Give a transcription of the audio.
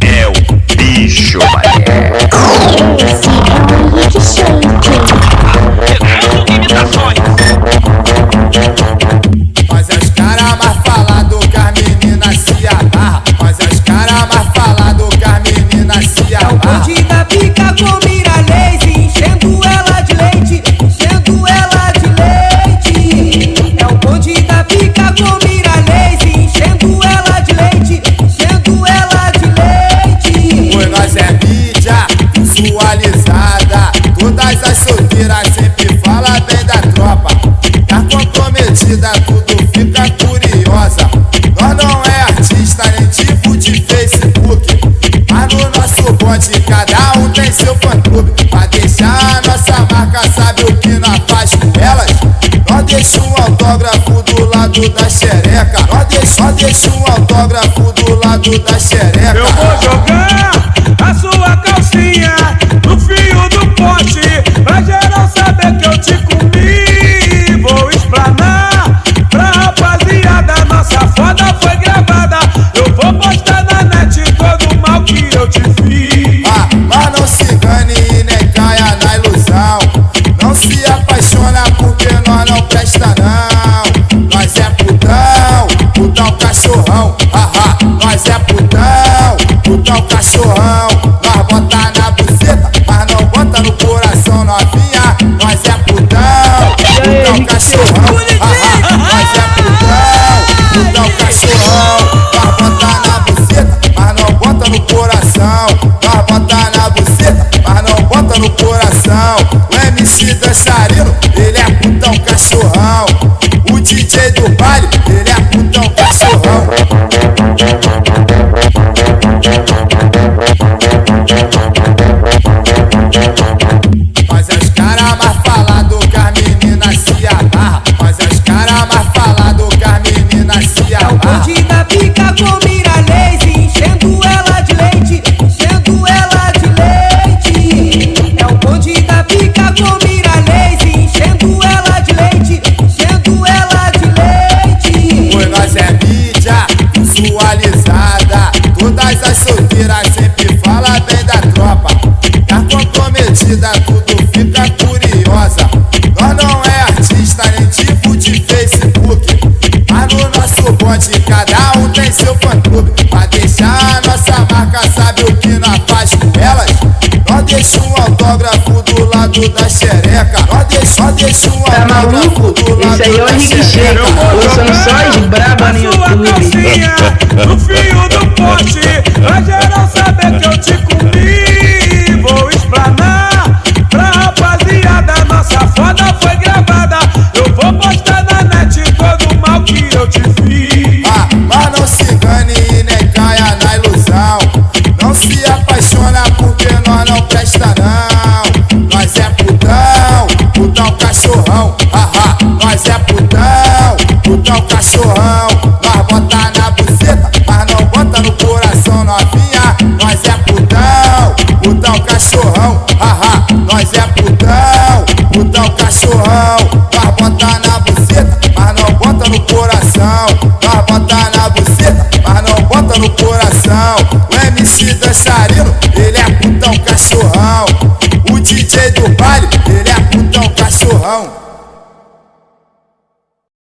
É o bicho, mané. Todas as solteiras sempre fala bem da tropa. Tá comprometida, tudo fica curiosa. Nós não é artista nem tipo de Facebook. Mas no nosso bonde cada um tem seu fã clube. Pra deixar a nossa marca, sabe o que nós faz com elas? Nós deixa um autógrafo do lado da xereca. Nós deixa, nós deixa um autógrafo do lado da xereca. Putão cachorrão. Nós bota na buceta, mas não bota no coração novinha. Nós é putão, putão cachorrão. Ah, ah, nós é putão, putão cachorrão. Nós bota na buceta, mas não bota no coração. Nós bota na buceta, mas não bota no coração. Bonde cada um tem seu fã clube. Pra deixar a nossa marca, sabe o que nós faz com elas? Nós deixa um autógrafo do lado da xereca. Nós deixa, nós deixa um Tá autógrafo maluco? do lado Esse aí é o da Henrique xereca. Sheik. Lançando só as braba nós não presta não. Nós é putão, putão cachorrão. Ah, ah, nós é putão, putão cachorrão. Nós bota na buceta, mas não bota no coração novinha. Nós é putão, putão cachorrão. Ah, ah, nós é putão, putão cachorrão.